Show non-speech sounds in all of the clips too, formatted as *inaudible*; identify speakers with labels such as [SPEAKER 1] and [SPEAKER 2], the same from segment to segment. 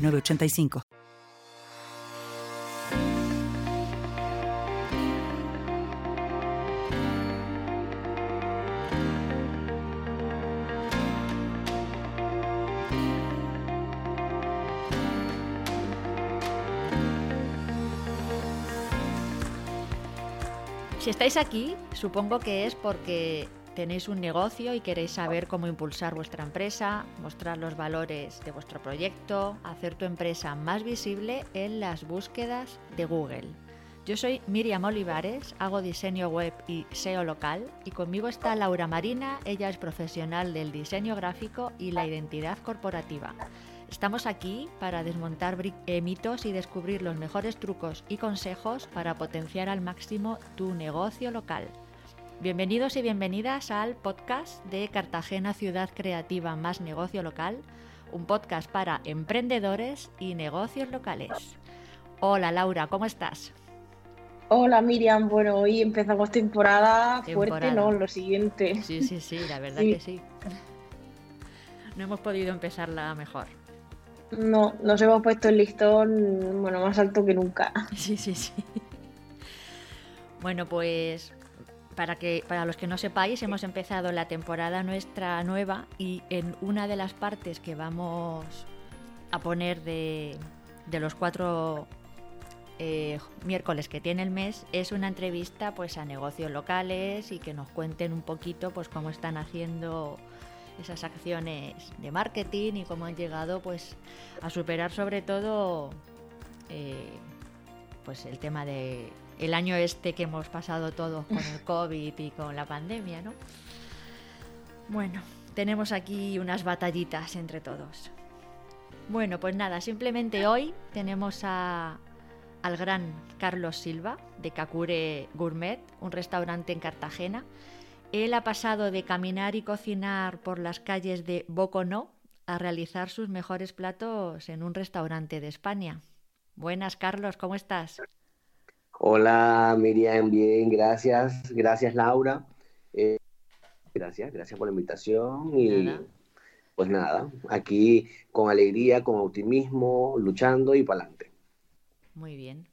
[SPEAKER 1] 985.
[SPEAKER 2] Si estáis aquí, supongo que es porque tenéis un negocio y queréis saber cómo impulsar vuestra empresa, mostrar los valores de vuestro proyecto, hacer tu empresa más visible en las búsquedas de Google. Yo soy Miriam Olivares, hago diseño web y SEO local y conmigo está Laura Marina, ella es profesional del diseño gráfico y la identidad corporativa. Estamos aquí para desmontar eh, mitos y descubrir los mejores trucos y consejos para potenciar al máximo tu negocio local. Bienvenidos y bienvenidas al podcast de Cartagena Ciudad Creativa más Negocio Local, un podcast para emprendedores y negocios locales. Hola Laura, ¿cómo estás?
[SPEAKER 3] Hola Miriam, bueno, hoy empezamos temporada, fuerte, ¿no? Lo siguiente.
[SPEAKER 2] Sí, sí, sí, la verdad que sí. No hemos podido empezarla mejor.
[SPEAKER 3] No, nos hemos puesto el listón, bueno, más alto que nunca.
[SPEAKER 2] Sí, sí, sí. Bueno, pues para, que, para los que no sepáis, hemos empezado la temporada nuestra nueva y en una de las partes que vamos a poner de, los cuatro eh, miércoles que tiene el mes es una entrevista pues a negocios locales y que nos cuenten un poquito pues cómo están haciendo esas acciones de marketing y cómo han llegado pues a superar sobre todo eh, pues el tema de el año este que hemos pasado todos con el COVID y con la pandemia, ¿no? Bueno, tenemos aquí unas batallitas entre todos. Bueno, pues nada, simplemente hoy tenemos a, al gran Carlos Silva de Kakure Gourmet, un restaurante en Cartagena. Él ha pasado de caminar y cocinar por las calles de Boconó a realizar sus mejores platos en un restaurante de España. Buenas, Carlos, ¿cómo estás?
[SPEAKER 4] Hola Miriam, bien, gracias, gracias Laura. Eh, gracias, gracias por la invitación y pues nada, aquí con alegría, con optimismo, luchando y para adelante.
[SPEAKER 2] Muy bien.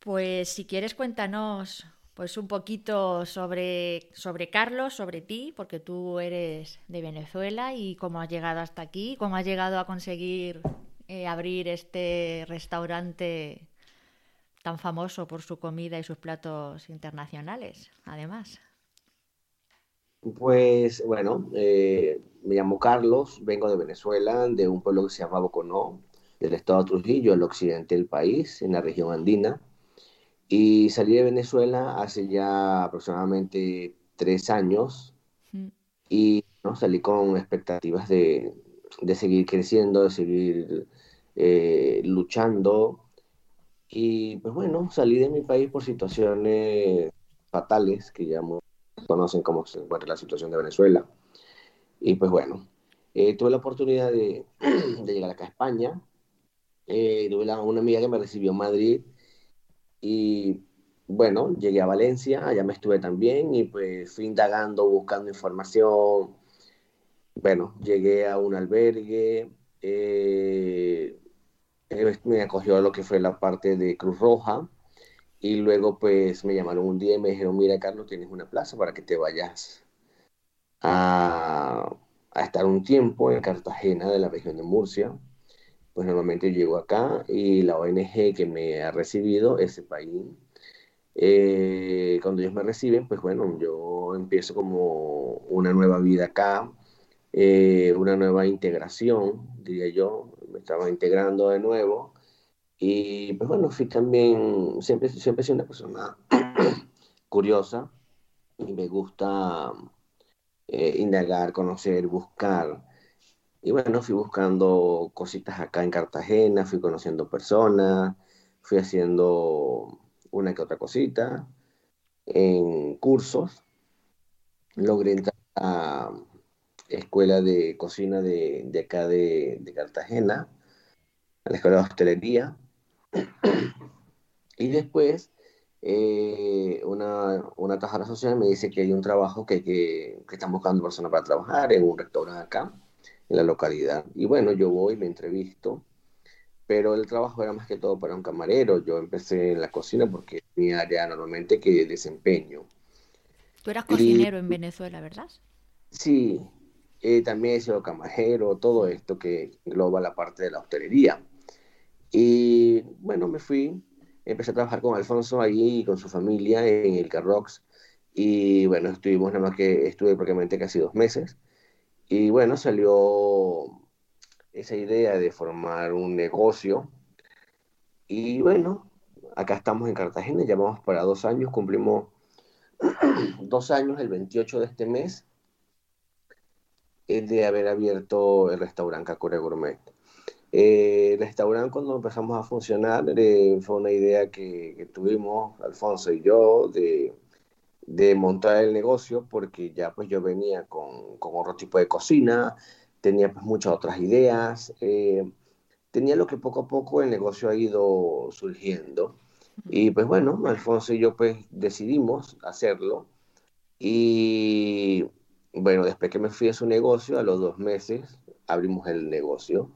[SPEAKER 2] Pues si quieres cuéntanos pues un poquito sobre, sobre Carlos, sobre ti, porque tú eres de Venezuela y cómo has llegado hasta aquí, cómo has llegado a conseguir eh, abrir este restaurante tan famoso por su comida y sus platos internacionales, además?
[SPEAKER 4] Pues bueno, eh, me llamo Carlos, vengo de Venezuela, de un pueblo que se llama Boconó, del estado de Trujillo, al occidente del país, en la región andina. Y salí de Venezuela hace ya aproximadamente tres años y ¿no? salí con expectativas de, de seguir creciendo, de seguir eh, luchando. Y pues bueno, salí de mi país por situaciones fatales que ya conocen cómo se encuentra la situación de Venezuela. Y pues bueno, eh, tuve la oportunidad de, *clears throat* llegar acá a España. Eh, tuve una amiga que me recibió en Madrid. Y bueno, llegué a Valencia, allá me estuve también y pues fui indagando, buscando información. Bueno, llegué a un albergue, eh, me acogió a lo que fue la parte de Cruz Roja y luego pues me llamaron un día y me dijeron, mira Carlos, tienes una plaza para que te vayas a, estar un tiempo en Cartagena de la región de Murcia. Pues normalmente llego acá y la ONG que me ha recibido, ese país, eh, cuando ellos me reciben, pues bueno, yo empiezo como una nueva vida acá, eh, una nueva integración, diría yo, estaba integrando de nuevo. Y pues bueno, fui también, siempre, siempre sido una persona *clears throat* curiosa y me gusta eh, indagar, conocer, buscar. Y bueno, fui buscando cositas acá en Cartagena, fui conociendo personas, fui haciendo una que otra cosita en cursos. Logré entrar a escuela de cocina de, acá de, Cartagena, a la escuela de hostelería. *clears throat* y después eh, una, una tajara social me dice que hay un trabajo que, que, que están buscando personas para trabajar en un restaurante acá, en la localidad. Y bueno, yo voy, me entrevisto, pero el trabajo era más que todo para un camarero. Yo empecé en la cocina porque es mi área normalmente que desempeño.
[SPEAKER 2] Tú eras cocinero en Venezuela, ¿verdad?
[SPEAKER 4] Sí, eh, también he sido camarero, todo esto que engloba la parte de la hostelería. Y bueno, me fui, empecé a trabajar con Alfonso ahí y con su familia en el Carrox. Y bueno, estuvimos nada más que, estuve prácticamente casi dos meses. Y bueno, salió esa idea de formar un negocio. Y bueno, acá estamos en Cartagena, ya vamos para dos años, cumplimos *clears throat* dos años el 28 de este mes de haber abierto el restaurante Cacure Gourmet. Eh, el restaurante cuando empezamos a funcionar eh, fue una idea que, tuvimos Alfonso y yo de, de, montar el negocio porque ya pues yo venía con, con otro tipo de cocina, tenía pues muchas otras ideas, eh, tenía lo que poco a poco el negocio ha ido surgiendo. Y pues bueno, Alfonso y yo pues decidimos hacerlo. Y bueno, después que me fui a su negocio, a los dos meses abrimos el negocio.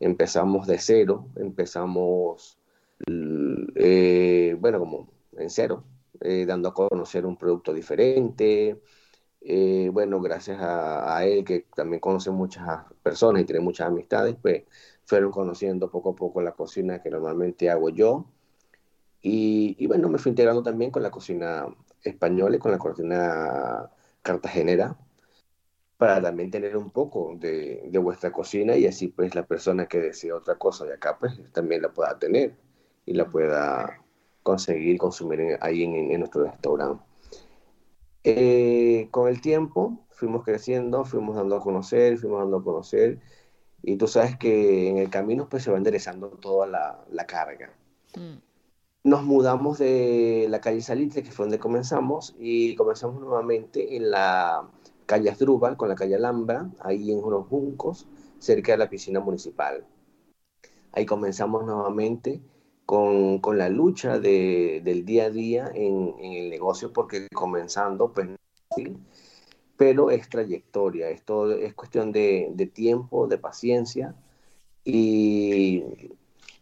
[SPEAKER 4] Empezamos de cero, empezamos, eh, bueno, como en cero, eh, dando a conocer un producto diferente, eh, bueno, gracias a, él, que también conoce muchas personas y tiene muchas amistades, pues fueron conociendo poco a poco la cocina que normalmente hago yo. Y, bueno, me fui integrando también con la cocina española y con la cocina cartagenera para también tener un poco de, de, vuestra cocina y así pues la persona que desea otra cosa de acá pues también la pueda tener y la pueda conseguir consumir ahí en, en nuestro restaurante. Eh, con el tiempo fuimos creciendo, fuimos dando a conocer, fuimos dando a conocer, y tú sabes que en el camino pues se va enderezando toda la, la carga. Mm. Nos mudamos de la calle Salitre, que fue donde comenzamos, y comenzamos nuevamente en la calle Asdrúbal, con la calle Alhambra, ahí en unos juncos, cerca de la piscina municipal. Ahí comenzamos nuevamente con, con la lucha de, del día a día en, el negocio, porque comenzando, pues, pero es trayectoria, esto es cuestión de, de tiempo, de paciencia y,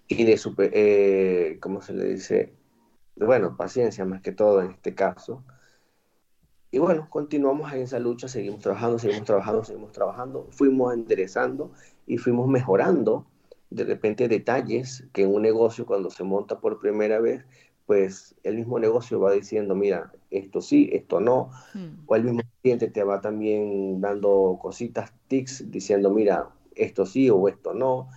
[SPEAKER 4] y de, super, eh, ¿cómo se le dice? Bueno, paciencia más que todo en este caso. Y bueno, continuamos en esa lucha, seguimos trabajando, seguimos trabajando, seguimos trabajando, fuimos enderezando y fuimos mejorando de repente detalles que en un negocio cuando se monta por primera vez, pues el mismo negocio va diciendo, mira, esto sí, esto no, hmm. o el mismo cliente te va también dando cositas, tics, diciendo, mira, esto sí o esto no,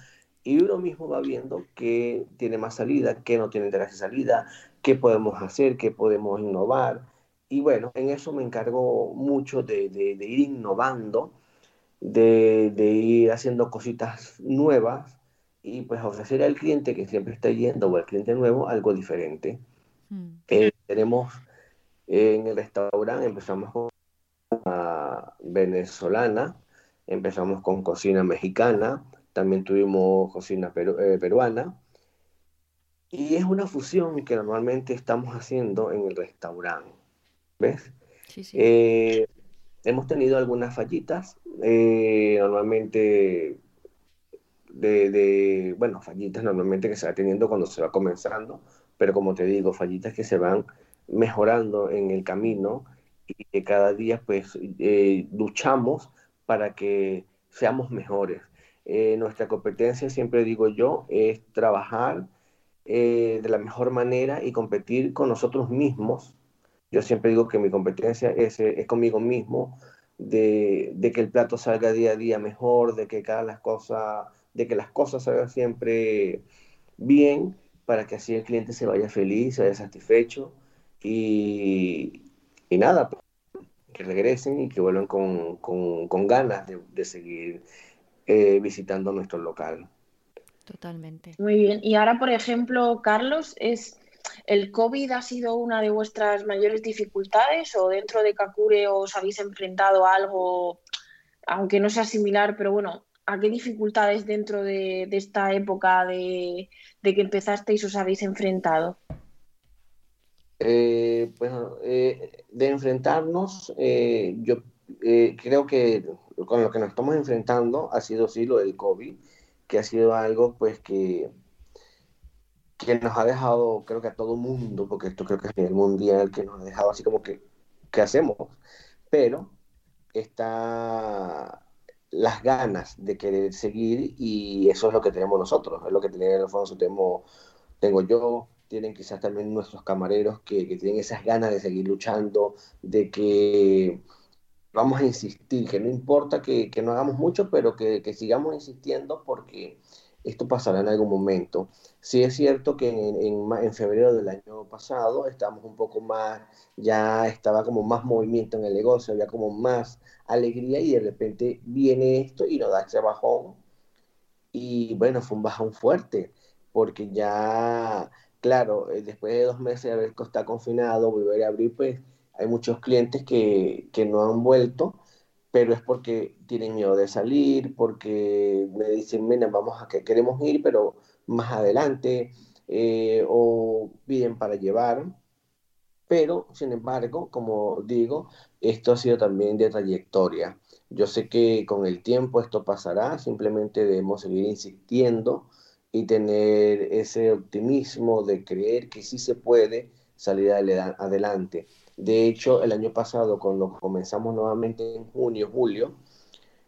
[SPEAKER 4] y uno mismo va viendo qué tiene más salida, qué no tiene de salida, qué podemos hacer, qué podemos innovar, y bueno, en eso me encargo mucho de, de, de ir innovando, de, de ir haciendo cositas nuevas, y pues ofrecer al cliente que siempre está yendo o al cliente nuevo algo diferente. Mm. Eh, tenemos en el restaurante, empezamos con venezolana, empezamos con cocina mexicana, también tuvimos cocina eh, peruana. Y es una fusión que normalmente estamos haciendo en el restaurante. ¿Ves? Sí, sí. Eh, hemos tenido algunas fallitas. normalmente de, bueno, fallitas normalmente que se va teniendo cuando se va comenzando, pero como te digo, fallitas que se van mejorando en el camino y que cada día pues eh, luchamos para que seamos mejores. Eh, nuestra competencia, siempre digo yo, es trabajar eh, de la mejor manera y competir con nosotros mismos. Yo siempre digo que mi competencia es, es conmigo mismo, de, de, que el plato salga día a día mejor, de que cada las cosas de que las cosas salgan siempre bien para que así el cliente se vaya feliz, se vaya satisfecho y, y nada, que regresen y que vuelvan con, con, con ganas de, de, seguir eh, visitando nuestro local.
[SPEAKER 2] Totalmente.
[SPEAKER 3] Muy bien. Y ahora, por ejemplo, Carlos, es ¿el COVID ha sido una de vuestras mayores dificultades o dentro de Kakure os habéis enfrentado a algo, aunque no sea similar, pero bueno, ¿a qué dificultades dentro de, esta época de, que empezasteis os habéis enfrentado?
[SPEAKER 4] Eh, bueno, eh, de enfrentarnos, eh, yo creo que con lo que nos estamos enfrentando ha sido sí lo del COVID que ha sido algo pues que, que nos ha dejado, creo que a todo mundo, porque esto creo que es nivel mundial, que nos ha dejado así como que, ¿qué hacemos? Pero está las ganas de querer seguir y eso es lo que tenemos nosotros, es lo que tiene Alfonso, tengo, tengo yo, tienen quizás también nuestros camareros que, que tienen esas ganas de seguir luchando, de que vamos a insistir, que no importa que, no hagamos mucho, pero que, sigamos insistiendo porque esto pasará en algún momento. Sí es cierto que en, febrero del año pasado estábamos un poco más, ya estaba como más movimiento en el negocio, había como más alegría y de repente viene esto y nos da ese bajón. Y bueno, fue un bajón fuerte, porque ya, claro, eh, después de dos meses de haber estado confinado, volver a abrir, pues hay muchos clientes que, no han vuelto, pero es porque tienen miedo de salir, porque me dicen, mira, vamos a que queremos ir, pero más adelante, eh, o piden para llevar. Pero, sin embargo, como digo, esto ha sido también de trayectoria. Yo sé que con el tiempo esto pasará, simplemente debemos seguir insistiendo y tener ese optimismo de creer que sí se puede salir adelante. De hecho, el año pasado, cuando comenzamos nuevamente en junio, julio,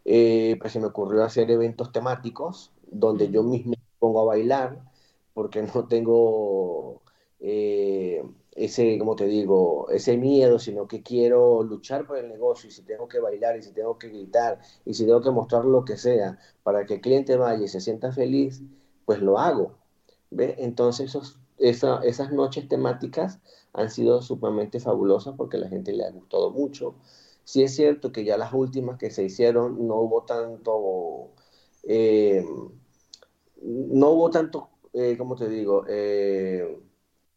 [SPEAKER 4] eh, pues se me ocurrió hacer eventos temáticos donde yo mismo pongo a bailar, porque *laughs* no tengo eh, ese, como te digo, ese miedo, sino que quiero luchar por el negocio y si tengo que bailar y si tengo que gritar y si tengo que mostrar lo que sea para que el cliente vaya y se sienta feliz, pues lo hago. ¿ve? Entonces esas noches temáticas han sido sumamente fabulosas porque la gente le ha gustado mucho. Sí es cierto que ya las últimas que se hicieron no hubo tanto, eh, no hubo tanto, eh, ¿cómo te digo? Eh,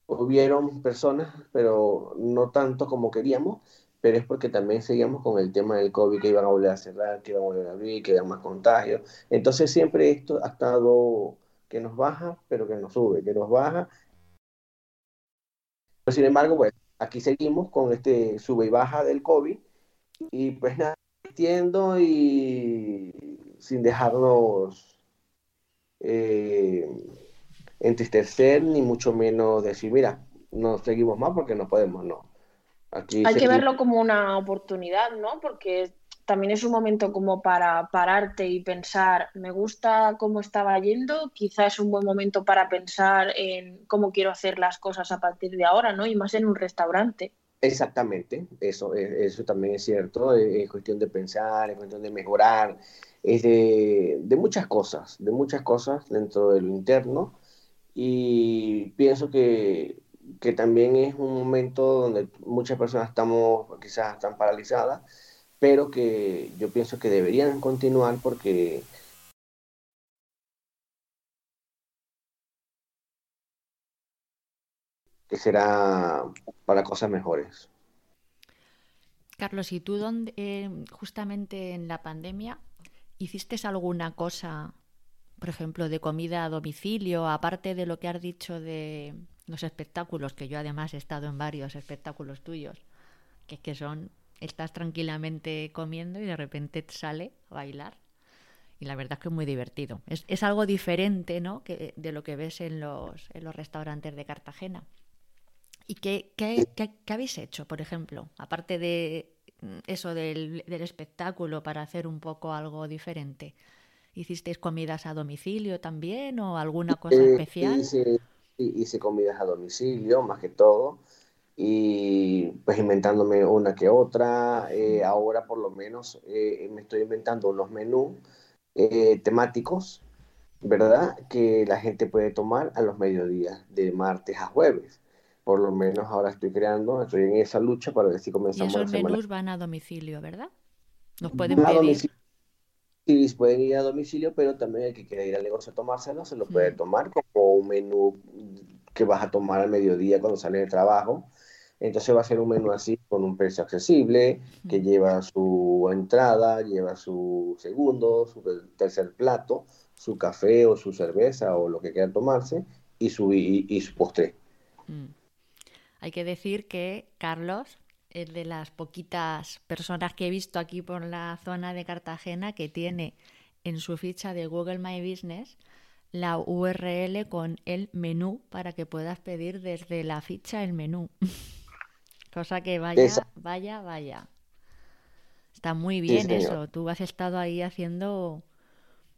[SPEAKER 4] hubieron personas, pero no tanto como queríamos, pero es porque también seguíamos con el tema del COVID, que iban a volver a cerrar, que iban a volver a abrir, que había más contagios. Entonces siempre esto ha estado que nos baja, pero que nos sube, que nos baja pero sin embargo, aquí seguimos con este sube y baja del COVID y pues nada, entiendo y sin dejarnos eh, entristecer ni mucho menos decir, mira, no seguimos más porque no podemos, no.
[SPEAKER 3] Aquí Hay que verlo como una oportunidad, ¿no? Porque también es un momento como para pararte y pensar, me gusta cómo estaba yendo, quizás es un buen momento para pensar en cómo quiero hacer las cosas a partir de ahora, ¿no? Y más en un restaurante.
[SPEAKER 4] Exactamente, eso, e, eso también es cierto, es cuestión de pensar, es cuestión de mejorar, es de, de muchas cosas, de muchas cosas dentro de lo interno y pienso que, que también es un momento donde muchas personas estamos quizás están paralizadas pero que yo pienso que deberían continuar porque que será para cosas mejores.
[SPEAKER 2] Carlos, ¿y tú eh, justamente en la pandemia, hiciste alguna cosa, por ejemplo, de comida a domicilio, aparte de lo que has dicho de los espectáculos, que yo además he estado en varios espectáculos tuyos, que, que son estás tranquilamente comiendo y de repente te sale a bailar. Y la verdad es que es muy divertido. Es, algo diferente ¿no? que, de lo que ves en los, en los restaurantes de Cartagena. ¿Y qué, qué, habéis hecho, por ejemplo? Aparte de mm, eso del, espectáculo para hacer un poco algo diferente. ¿Hicisteis comidas a domicilio también o alguna cosa especial?
[SPEAKER 4] Hice, hice comidas a domicilio, más que todo y pues inventándome una que otra. Eh, ahora por lo menos eh, me estoy inventando unos menús eh, temáticos, ¿verdad? Que la gente puede tomar a los mediodías, de martes a jueves. Por lo menos ahora estoy creando, estoy en esa lucha para ver si comenzamos.
[SPEAKER 2] Y esos menús van a domicilio, ¿verdad? Nos pueden pedir.
[SPEAKER 4] Sí, pueden ir a domicilio, pero también el que quiera ir al negocio a tomárselo se lo puede mm. tomar como un menú que vas a tomar al mediodía cuando sales de trabajo. Entonces va a ser un menú así con un precio accesible, que lleva su entrada, lleva su segundo, su tercer plato, su café o su cerveza o lo que quiera tomarse y su, y, su postre. Mm.
[SPEAKER 2] Hay que decir que Carlos es de las poquitas personas que he visto aquí por la zona de Cartagena que tiene en su ficha de Google My Business la URL con el menú para que puedas pedir desde la ficha el menú. *laughs* Cosa que vaya, vaya, vaya. Está muy bien eso. Tú has estado ahí haciendo,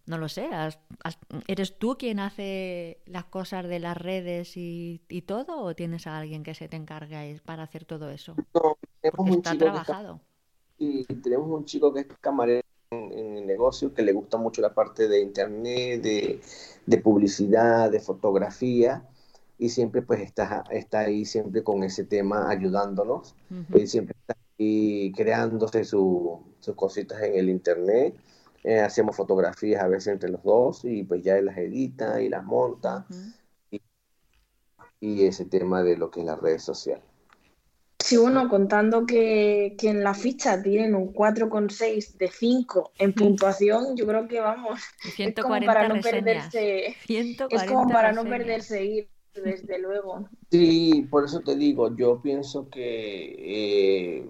[SPEAKER 2] no lo sé, ¿eres tú quien hace las cosas de las redes y, todo o tienes a alguien que se te encargue para hacer todo eso?
[SPEAKER 4] No, tenemos un está trabajado. y tenemos un chico que es camarero en, el negocio que le gusta mucho la parte de internet, de, de publicidad, de fotografía y siempre pues está, está ahí siempre con ese tema ayudándonos. y siempre está ahí creándose sus cositas en el internet. Eh, hacemos fotografías a veces entre los dos y pues ya él las edita y las monta. y, y, ese tema de lo que es la red social.
[SPEAKER 3] Sí, bueno, contando que, que en la ficha tienen un 4,6 de 5 en puntuación, yo creo que vamos. 140 es como para no perderse. es como para no perderse ir desde luego.
[SPEAKER 4] Sí, por eso te digo, yo pienso que, eh,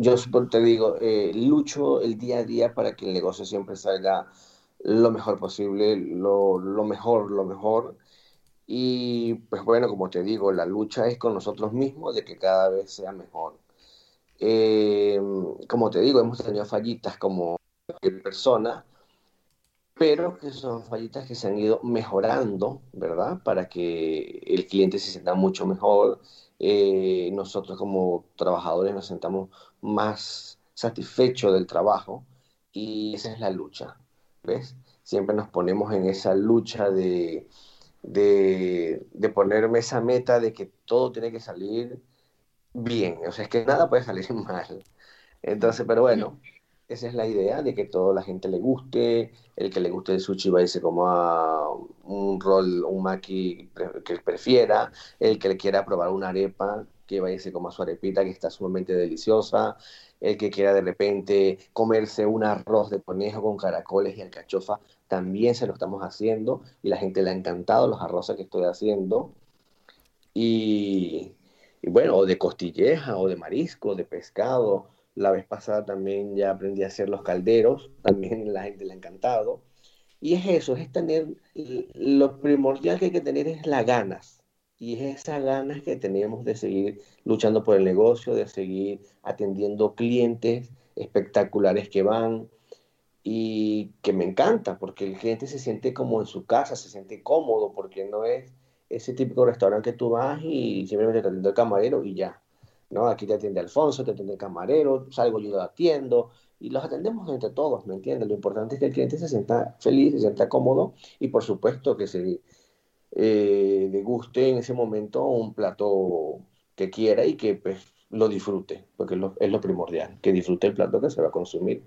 [SPEAKER 4] yo te digo, eh, lucho el día a día para que el negocio siempre salga lo mejor posible, lo, mejor, lo mejor. Y pues bueno, como te digo, la lucha es con nosotros mismos de que cada vez sea mejor. Eh, como te digo, hemos tenido fallitas como persona, pero que son fallitas que se han ido mejorando, ¿verdad? Para que el cliente se sienta mucho mejor, eh, nosotros como trabajadores nos sentamos más satisfechos del trabajo y esa es la lucha, ¿ves? Siempre nos ponemos en esa lucha de, de, de ponerme esa meta de que todo tiene que salir bien, o sea, es que nada puede salir *laughs* mal. Entonces, pero bueno, esa es la idea de que toda la gente le guste, el que le guste el sushi va a irse como a un rol, un maki que prefiera, el que le quiera probar una arepa que va a irse como a su arepita que está sumamente deliciosa, el que quiera de repente comerse un arroz de conejo con caracoles y alcachofa, también se lo estamos haciendo y la gente le ha encantado los arroces que estoy haciendo. Y, y bueno, o de costilleja, o de marisco, de pescado, la vez pasada también ya aprendí a hacer los calderos, también la gente le ha encantado. Y es eso, es tener, lo primordial que hay que tener es las ganas. Y es esas ganas que tenemos de seguir luchando por el negocio, de seguir atendiendo clientes espectaculares que van y que me encanta, porque el cliente se siente como en su casa, se siente cómodo, porque no es ese típico restaurante que tú vas y simplemente te atiende el camarero y ya. ¿no? Aquí te atiende Alfonso, te atiende el camarero, salgo yo atiendo, y los atendemos entre todos, ¿me entiendes? Lo importante es que el cliente se sienta feliz, se sienta cómodo, y por supuesto que se eh, le guste en ese momento un plato que quiera y que pues, lo disfrute, porque es lo, es lo primordial, que disfrute el plato que se va a consumir.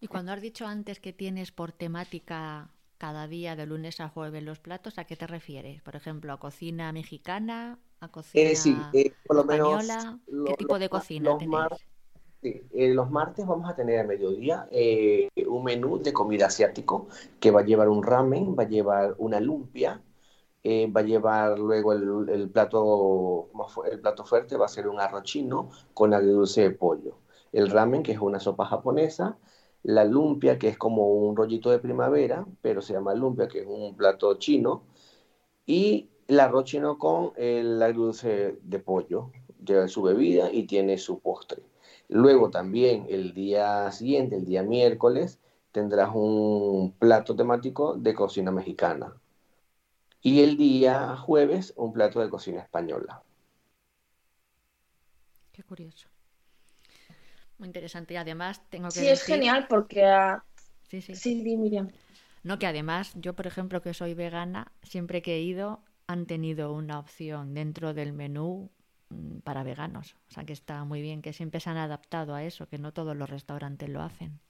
[SPEAKER 2] Y cuando has dicho antes que tienes por temática cada día de lunes a jueves los platos, ¿a qué te refieres? Por ejemplo, a cocina mexicana, a cocina eh, sí, eh, por lo española? Menos, ¿Qué tipo de cocina tenéis?
[SPEAKER 4] Eh, los martes vamos a tener a mediodía un menú de comida asiático que va a llevar un ramen, va a llevar una lumpia, va a llevar luego el, plato fuerte va a ser un arroz chino con dulce de pollo. El ramen, que es una sopa japonesa, la lumpia, que es como un rollito de primavera, pero se llama lumpia, que es un plato chino, y el arroz chino con el dulce de pollo. Lleva su bebida y tiene su postre. Luego también el día siguiente, el día miércoles, tendrás un plato temático de cocina mexicana. Y el día jueves, un plato de cocina española.
[SPEAKER 2] Qué curioso. Muy interesante. Y además tengo que
[SPEAKER 3] Sí, es genial porque... Sí, sí. Sí, Miriam.
[SPEAKER 2] No, que además yo, por ejemplo, que soy vegana, siempre que he ido han tenido una opción dentro del menú para veganos. O sea que está muy bien que siempre se han adaptado a eso, que no todos los restaurantes lo hacen.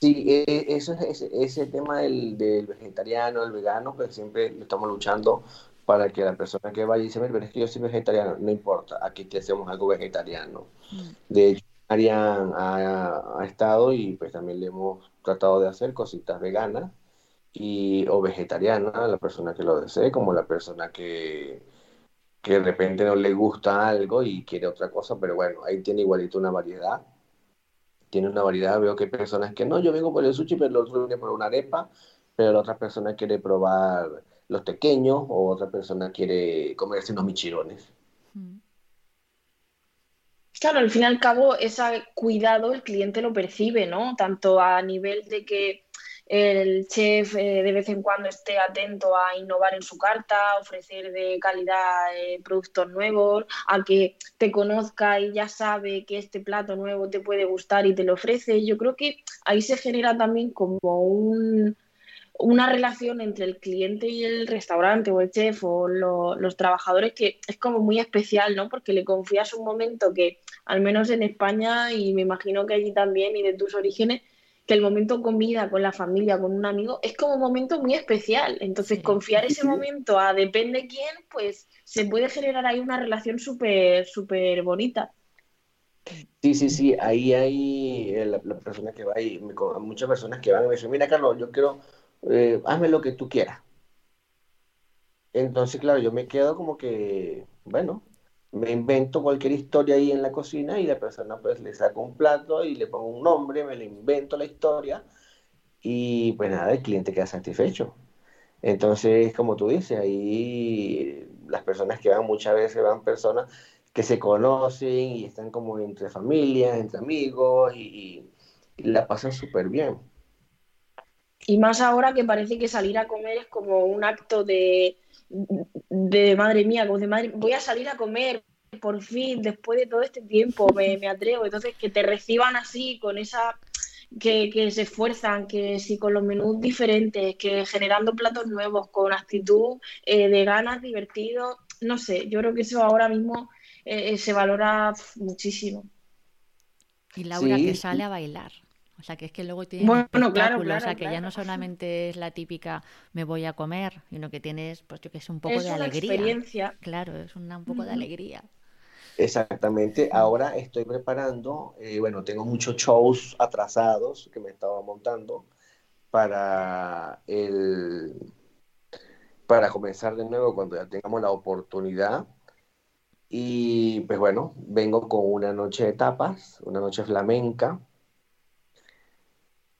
[SPEAKER 4] Sí, e, eso es ese, tema del, vegetariano, el vegano, que siempre estamos luchando para que la persona que vaya y dice, pero es que yo soy vegetariano, no importa, aquí te hacemos algo vegetariano. Mm. De hecho, Arián ha, ha, estado y pues también le hemos tratado de hacer cositas veganas y, o vegetarianas a la persona que lo desee, como la persona que, que de repente no le gusta algo y quiere otra cosa, pero bueno, ahí tiene igualito una variedad. Tiene una variedad, veo que hay personas que no, yo vengo por el sushi, pero el otro viene por una arepa, pero la otra persona quiere probar los pequeños o otra persona quiere comerse unos michirones. Mm.
[SPEAKER 3] Claro, al fin y al cabo, ese cuidado el cliente lo percibe, ¿no? Tanto a nivel de que el chef eh, de vez en cuando esté atento a innovar en su carta, ofrecer de calidad eh, productos nuevos, a que te conozca y ya sabe que este plato nuevo te puede gustar y te lo ofrece. Yo creo que ahí se genera también como un, una relación entre el cliente y el restaurante o el chef o los trabajadores que es como muy especial, ¿no? Porque le confías un momento que, al menos en España y me imagino que allí también y de tus orígenes, que el momento comida con la familia, con un amigo, es como un momento muy especial. Entonces, confiar ese momento a depende quién, pues se puede generar ahí una relación súper, súper bonita.
[SPEAKER 4] Sí, sí, sí, ahí hay eh, la, persona que va y muchas personas que van y me dicen, mira Carlos, yo quiero, eh, hazme lo que tú quieras. Entonces, claro, yo me quedo como que, bueno, me invento cualquier historia ahí en la cocina y la persona pues le saca un plato y le pongo un nombre, me le invento la historia y pues nada, el cliente queda satisfecho. Entonces, como tú dices, ahí las personas que van muchas veces van personas que se conocen y están como entre familias, entre amigos y, la pasan súper bien.
[SPEAKER 3] Y más ahora que parece que salir a comer es como un acto de, de madre mía, como de madre, voy a salir a comer, por fin, después de todo este tiempo, me, me atrevo. Entonces, que te reciban así, con esa, que, que, se esfuerzan, que sí, con los menús diferentes, que generando platos nuevos, con actitud eh, de ganas, divertido, no sé, yo creo que eso ahora mismo eh, eh, se valora muchísimo.
[SPEAKER 2] Y Laura que sale a bailar. O sea, que es que luego tiene bueno, claro, o sea, que ya no solamente es la típica me voy a comer, sino que tienes, pues yo que sé, un poco de alegría. Experiencia. Claro, es un poco de alegría.
[SPEAKER 4] Exactamente. Ahora estoy preparando, eh, bueno, tengo muchos shows atrasados que me estaba montando para el para comenzar de nuevo cuando ya tengamos la oportunidad. Y pues bueno, vengo con una noche de tapas, una noche flamenca,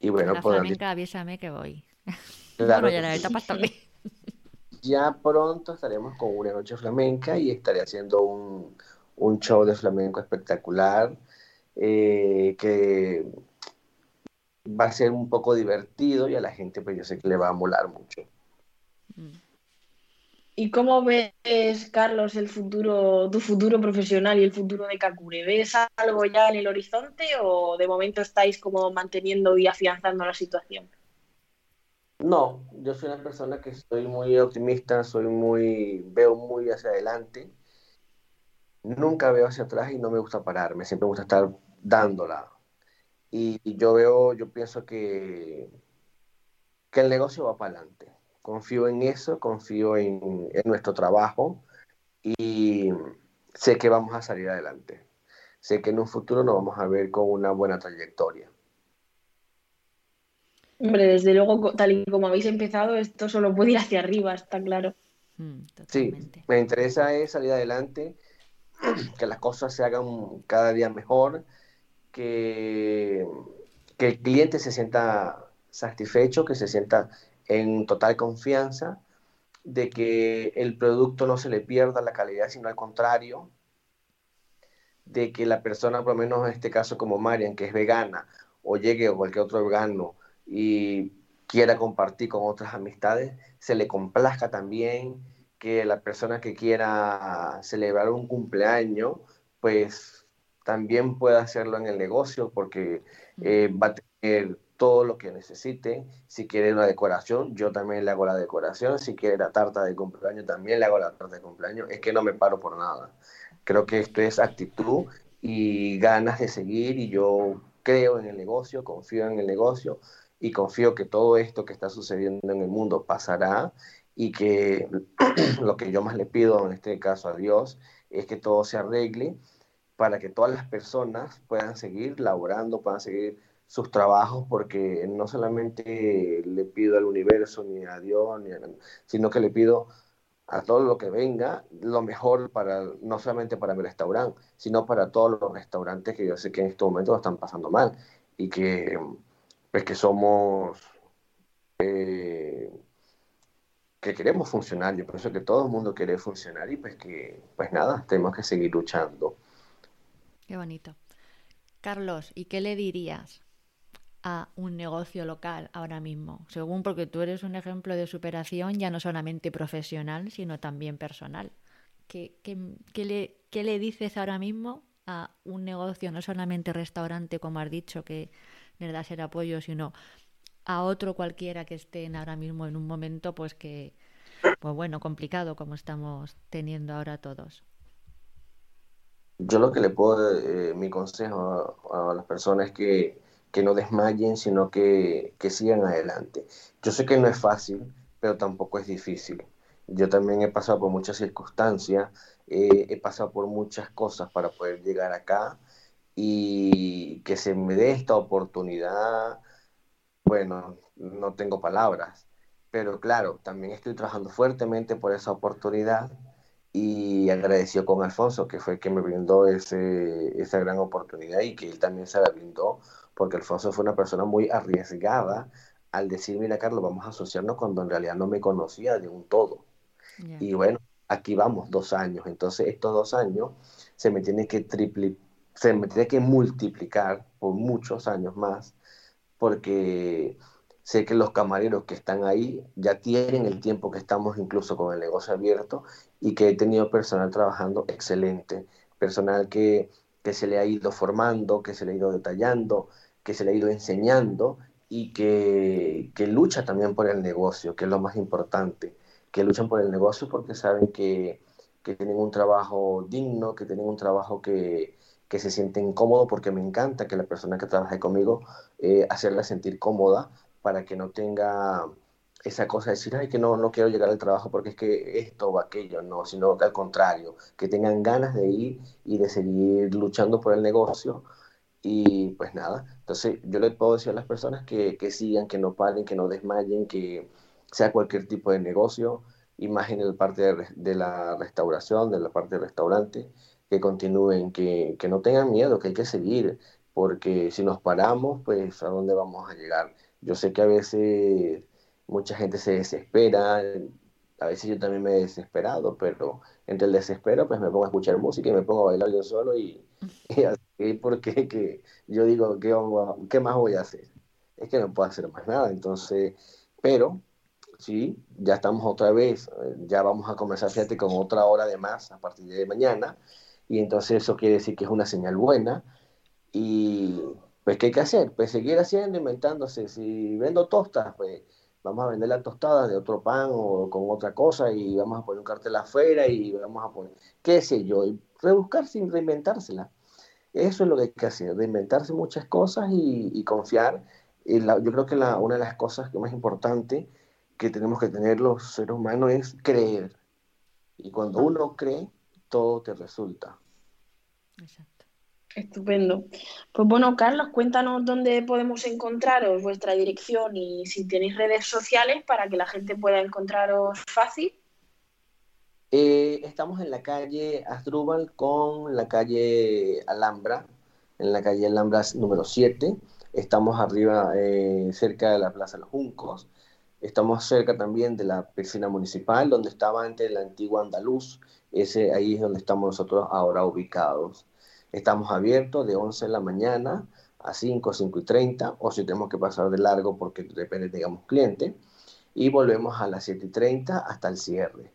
[SPEAKER 2] y bueno, la pues, flamenca, avísame que voy. *laughs* Claro ya la también.
[SPEAKER 4] Ya pronto estaremos con una noche flamenca y estaré haciendo un, un show de flamenco espectacular eh, que va a ser un poco divertido y a la gente pues yo sé que le va a molar mucho.
[SPEAKER 3] Mm. ¿Y cómo ves, Carlos, el futuro, tu futuro profesional y el futuro de Kakure? ¿Ves algo ya en el horizonte o de momento estáis como manteniendo y afianzando la situación?
[SPEAKER 4] No, yo soy una persona que soy muy optimista, soy muy, veo muy hacia adelante. Nunca veo hacia atrás y no me gusta pararme, siempre me gusta estar dándola. Y, yo veo, yo pienso que, que el negocio va para adelante confío en eso, confío en, nuestro trabajo y sé que vamos a salir adelante. Sé que en un futuro nos vamos a ver con una buena trayectoria.
[SPEAKER 3] Hombre, desde luego, tal y como habéis empezado, esto solo puede ir hacia arriba, está claro.
[SPEAKER 4] Mm, sí, me interesa es salir adelante, *clears throat* que las cosas se hagan cada día mejor, que, que el cliente se sienta satisfecho, que se sienta en total confianza de que el producto no se le pierda la calidad, sino al contrario, de que la persona, por lo menos en este caso como Marian, que es vegana, o llegue o cualquier otro vegano y quiera compartir con otras amistades, se le complazca también, que la persona que quiera celebrar un cumpleaños, pues también pueda hacerlo en el negocio, porque eh, va a tener todo lo que necesite. Si quiere una decoración, yo también le hago la decoración. Si quiere la tarta de cumpleaños, también le hago la tarta de cumpleaños. Es que no me paro por nada. Creo que esto es actitud y ganas de seguir y yo creo en el negocio, confío en el negocio y confío que todo esto que está sucediendo en el mundo pasará y que *clears throat* lo que yo más le pido en este caso a Dios es que todo se arregle para que todas las personas puedan seguir laborando, puedan seguir sus trabajos, porque no solamente le pido al universo ni a Dios, ni sino que le pido a todo lo que venga lo mejor para no solamente para mi restaurante, sino para todos los restaurantes que yo sé que en este momento están pasando mal y que pues que somos eh, que queremos funcionar. Yo pienso que todo el mundo quiere funcionar y pues que pues nada, tenemos que seguir luchando.
[SPEAKER 2] Qué bonito. Carlos, ¿y qué le dirías a un negocio local ahora mismo? Según porque tú eres un ejemplo de superación ya no solamente profesional, sino también personal. ¿Qué, le, qué le dices ahora mismo a un negocio, no solamente restaurante, como has dicho, que le das el apoyo, sino a otro cualquiera que esté ahora mismo en un momento, pues que, pues bueno, complicado como estamos teniendo ahora todos?
[SPEAKER 4] Yo lo que le puedo, eh, mi consejo a, las personas que, que no desmayen, sino que, sigan adelante. Yo sé que no es fácil, pero tampoco es difícil. Yo también he pasado por muchas circunstancias, eh, he pasado por muchas cosas para poder llegar acá y que se me dé esta oportunidad, bueno, no tengo palabras, pero claro, también estoy trabajando fuertemente por esa oportunidad y agradecido con Alfonso, que fue el que me brindó esa gran oportunidad y que él también se la brindó, porque Alfonso fue una persona muy arriesgada al decir, mira Carlos, vamos a asociarnos cuando en realidad no me conocía de un todo. Y bueno, aquí vamos, dos años. Entonces estos dos años se me tiene que se me tiene que multiplicar por muchos años más, porque Sé que los camareros que están ahí ya tienen el tiempo que estamos incluso con el negocio abierto y que he tenido personal trabajando excelente, personal que, que se le ha ido formando, que se le ha ido detallando, que se le ha ido enseñando y que, que lucha también por el negocio, que es lo más importante, que luchan por el negocio porque saben que, que tienen un trabajo digno, que tienen un trabajo que, que se sienten cómodos porque me encanta que la persona que trabaje conmigo, eh, hacerla sentir cómoda, para que no tenga esa cosa de decir, ay, que no, no quiero llegar al trabajo porque es que esto o aquello, no, sino que al contrario, que tengan ganas de ir y de seguir luchando por el negocio. Y pues nada, entonces yo le puedo decir a las personas que, que sigan, que no paren, que no desmayen, que sea cualquier tipo de negocio, imaginen la parte de, de, la restauración, de la parte del restaurante, que continúen, que, que no tengan miedo, que hay que seguir, porque si nos paramos, pues a dónde vamos a llegar yo sé que a veces mucha gente se desespera, a veces yo también me he desesperado, pero entre el desespero pues me pongo a escuchar música y me pongo a bailar yo solo y, *laughs* y así porque que yo digo, ¿qué, ¿qué más voy a hacer? Es que no puedo hacer más nada, entonces, pero sí, ya estamos otra vez, ya vamos a comenzar, fíjate, con otra hora de más a partir de mañana, y entonces eso quiere decir que es una señal buena, y pues ¿qué hay que hacer? Pues seguir haciendo, inventándose. Si vendo tostas, pues vamos a vender las tostadas de otro pan o con otra cosa y vamos a poner un cartel afuera y vamos a poner, qué sé yo, y rebuscar sin reinventársela. Eso es lo que hay que hacer, reinventarse muchas cosas y, confiar. yo creo que la, una de las cosas que más importante que tenemos que tener los seres humanos es creer. Y cuando uno cree, todo te resulta.
[SPEAKER 3] Exacto. Estupendo. Pues bueno, Carlos, cuéntanos dónde podemos encontraros, vuestra dirección y si tenéis redes sociales para que la gente pueda encontraros fácil.
[SPEAKER 4] Eh, estamos en la calle Asdrúbal con la calle Alhambra, en la calle Alhambra número 7. Estamos arriba, eh, cerca de la Plaza Los Juncos. Estamos cerca también de la piscina municipal, donde estaba antes la antigua Andaluz. Ese, ahí es donde estamos nosotros ahora ubicados. Estamos abiertos de 11 de la mañana a 5, 5 y 30, o si tenemos que pasar de largo porque depende, digamos, cliente. Y volvemos a las 7 y 30 hasta el cierre.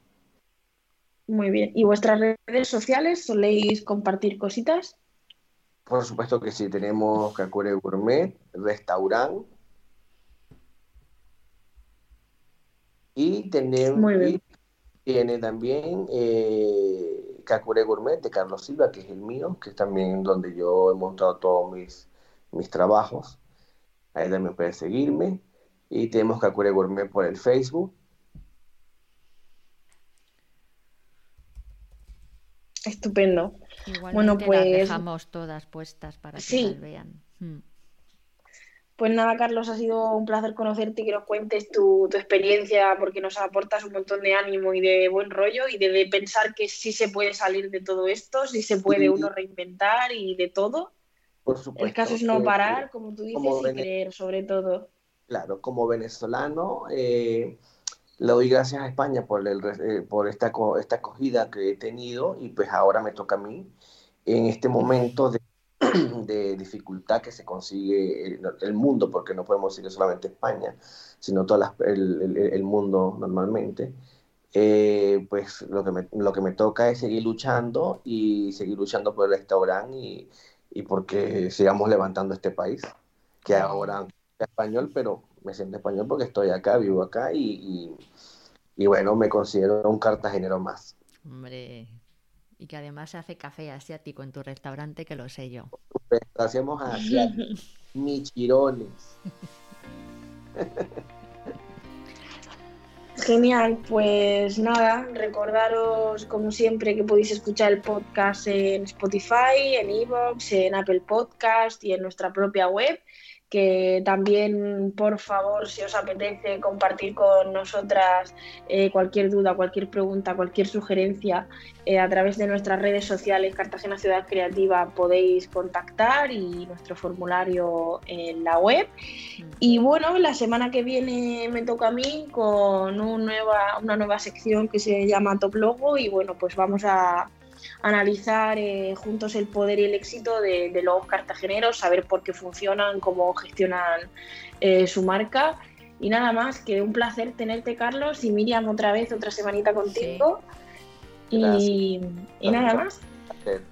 [SPEAKER 3] Muy bien. ¿Y vuestras redes sociales soléis compartir cositas?
[SPEAKER 4] Por supuesto que sí. Tenemos Kakure Gourmet, Restaurant. Y tenemos... tiene también... Eh, Kakure Gourmet de Carlos Silva, que es el mío, que es también donde yo he montado todos mis, mis trabajos. Ahí también puedes seguirme. Y tenemos Kakure Gourmet por el Facebook.
[SPEAKER 3] Estupendo.
[SPEAKER 2] Igualmente
[SPEAKER 3] Bueno,
[SPEAKER 2] las
[SPEAKER 3] pues-
[SPEAKER 2] dejamos todas puestas para que
[SPEAKER 3] Sí.
[SPEAKER 2] las vean. Mm.
[SPEAKER 3] Pues nada, Carlos, ha sido un placer conocerte y que nos cuentes tu, tu experiencia porque nos aportas un montón de ánimo y de buen rollo y de, de pensar que sí se puede salir de todo esto, sí se puede
[SPEAKER 4] Sí.
[SPEAKER 3] uno reinventar y de todo.
[SPEAKER 4] Por supuesto.
[SPEAKER 3] El caso es no parar, como tú dices,
[SPEAKER 4] como
[SPEAKER 3] y creer sobre todo.
[SPEAKER 4] Claro, como venezolano, eh, le doy gracias a España por, el, eh, por esta, esta acogida que he tenido y pues ahora me toca a mí en este momento de, *clears throat* de dificultad que se consigue el, el mundo, porque no podemos decir que solamente España, sino todo el, el- el mundo normalmente. Eh, pues lo que, me, lo que me toca es seguir luchando y seguir luchando por el restaurante y, y porque sigamos levantando este país, que ahora es español, pero me siento español porque estoy acá, vivo acá y, y, y bueno, me considero un cartagenero más.
[SPEAKER 2] Hombre, y que además se hace café asiático en tu restaurante, que lo sé yo.
[SPEAKER 4] Pues, hacemos hacia *laughs* michirones. *laughs*
[SPEAKER 3] Genial, pues nada, recordaros como siempre que podéis escuchar el podcast en Spotify, en Evox, en Apple Podcast y en nuestra propia web, que también por favor si os apetece compartir con nosotras eh, cualquier duda, cualquier pregunta, cualquier sugerencia eh, a través de nuestras redes sociales Cartagena Ciudad Creativa podéis contactar y nuestro formulario en la web. Y bueno, la semana que viene me toca a mí con un nueva, una nueva sección que se llama Top Logo y bueno, pues vamos a analizar eh, juntos el poder y el éxito de, de logos cartageneros, saber por qué funcionan, cómo gestionan eh, su marca. Y nada más, que un placer tenerte, Carlos, y Miriam otra vez, otra semanita contigo. Y, y nada más.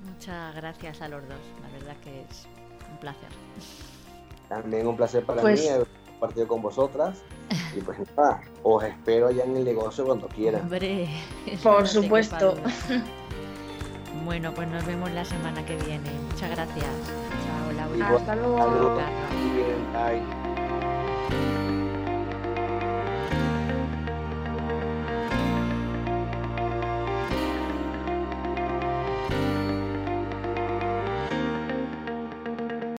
[SPEAKER 2] Muchas gracias a los dos, la verdad que es un placer.
[SPEAKER 4] También un placer para
[SPEAKER 3] Pues-
[SPEAKER 4] mí haber compartido con vosotras. Y pues nada, os espero allá en el negocio cuando quieran.
[SPEAKER 2] Hombre,
[SPEAKER 3] Por *laughs* supuesto. *laughs*
[SPEAKER 2] Bueno, pues nos vemos la semana que viene. Muchas gracias. Chao, Laura.
[SPEAKER 3] Hasta luego.
[SPEAKER 4] Saludos.
[SPEAKER 2] Carlos.
[SPEAKER 4] Muy bien, bye.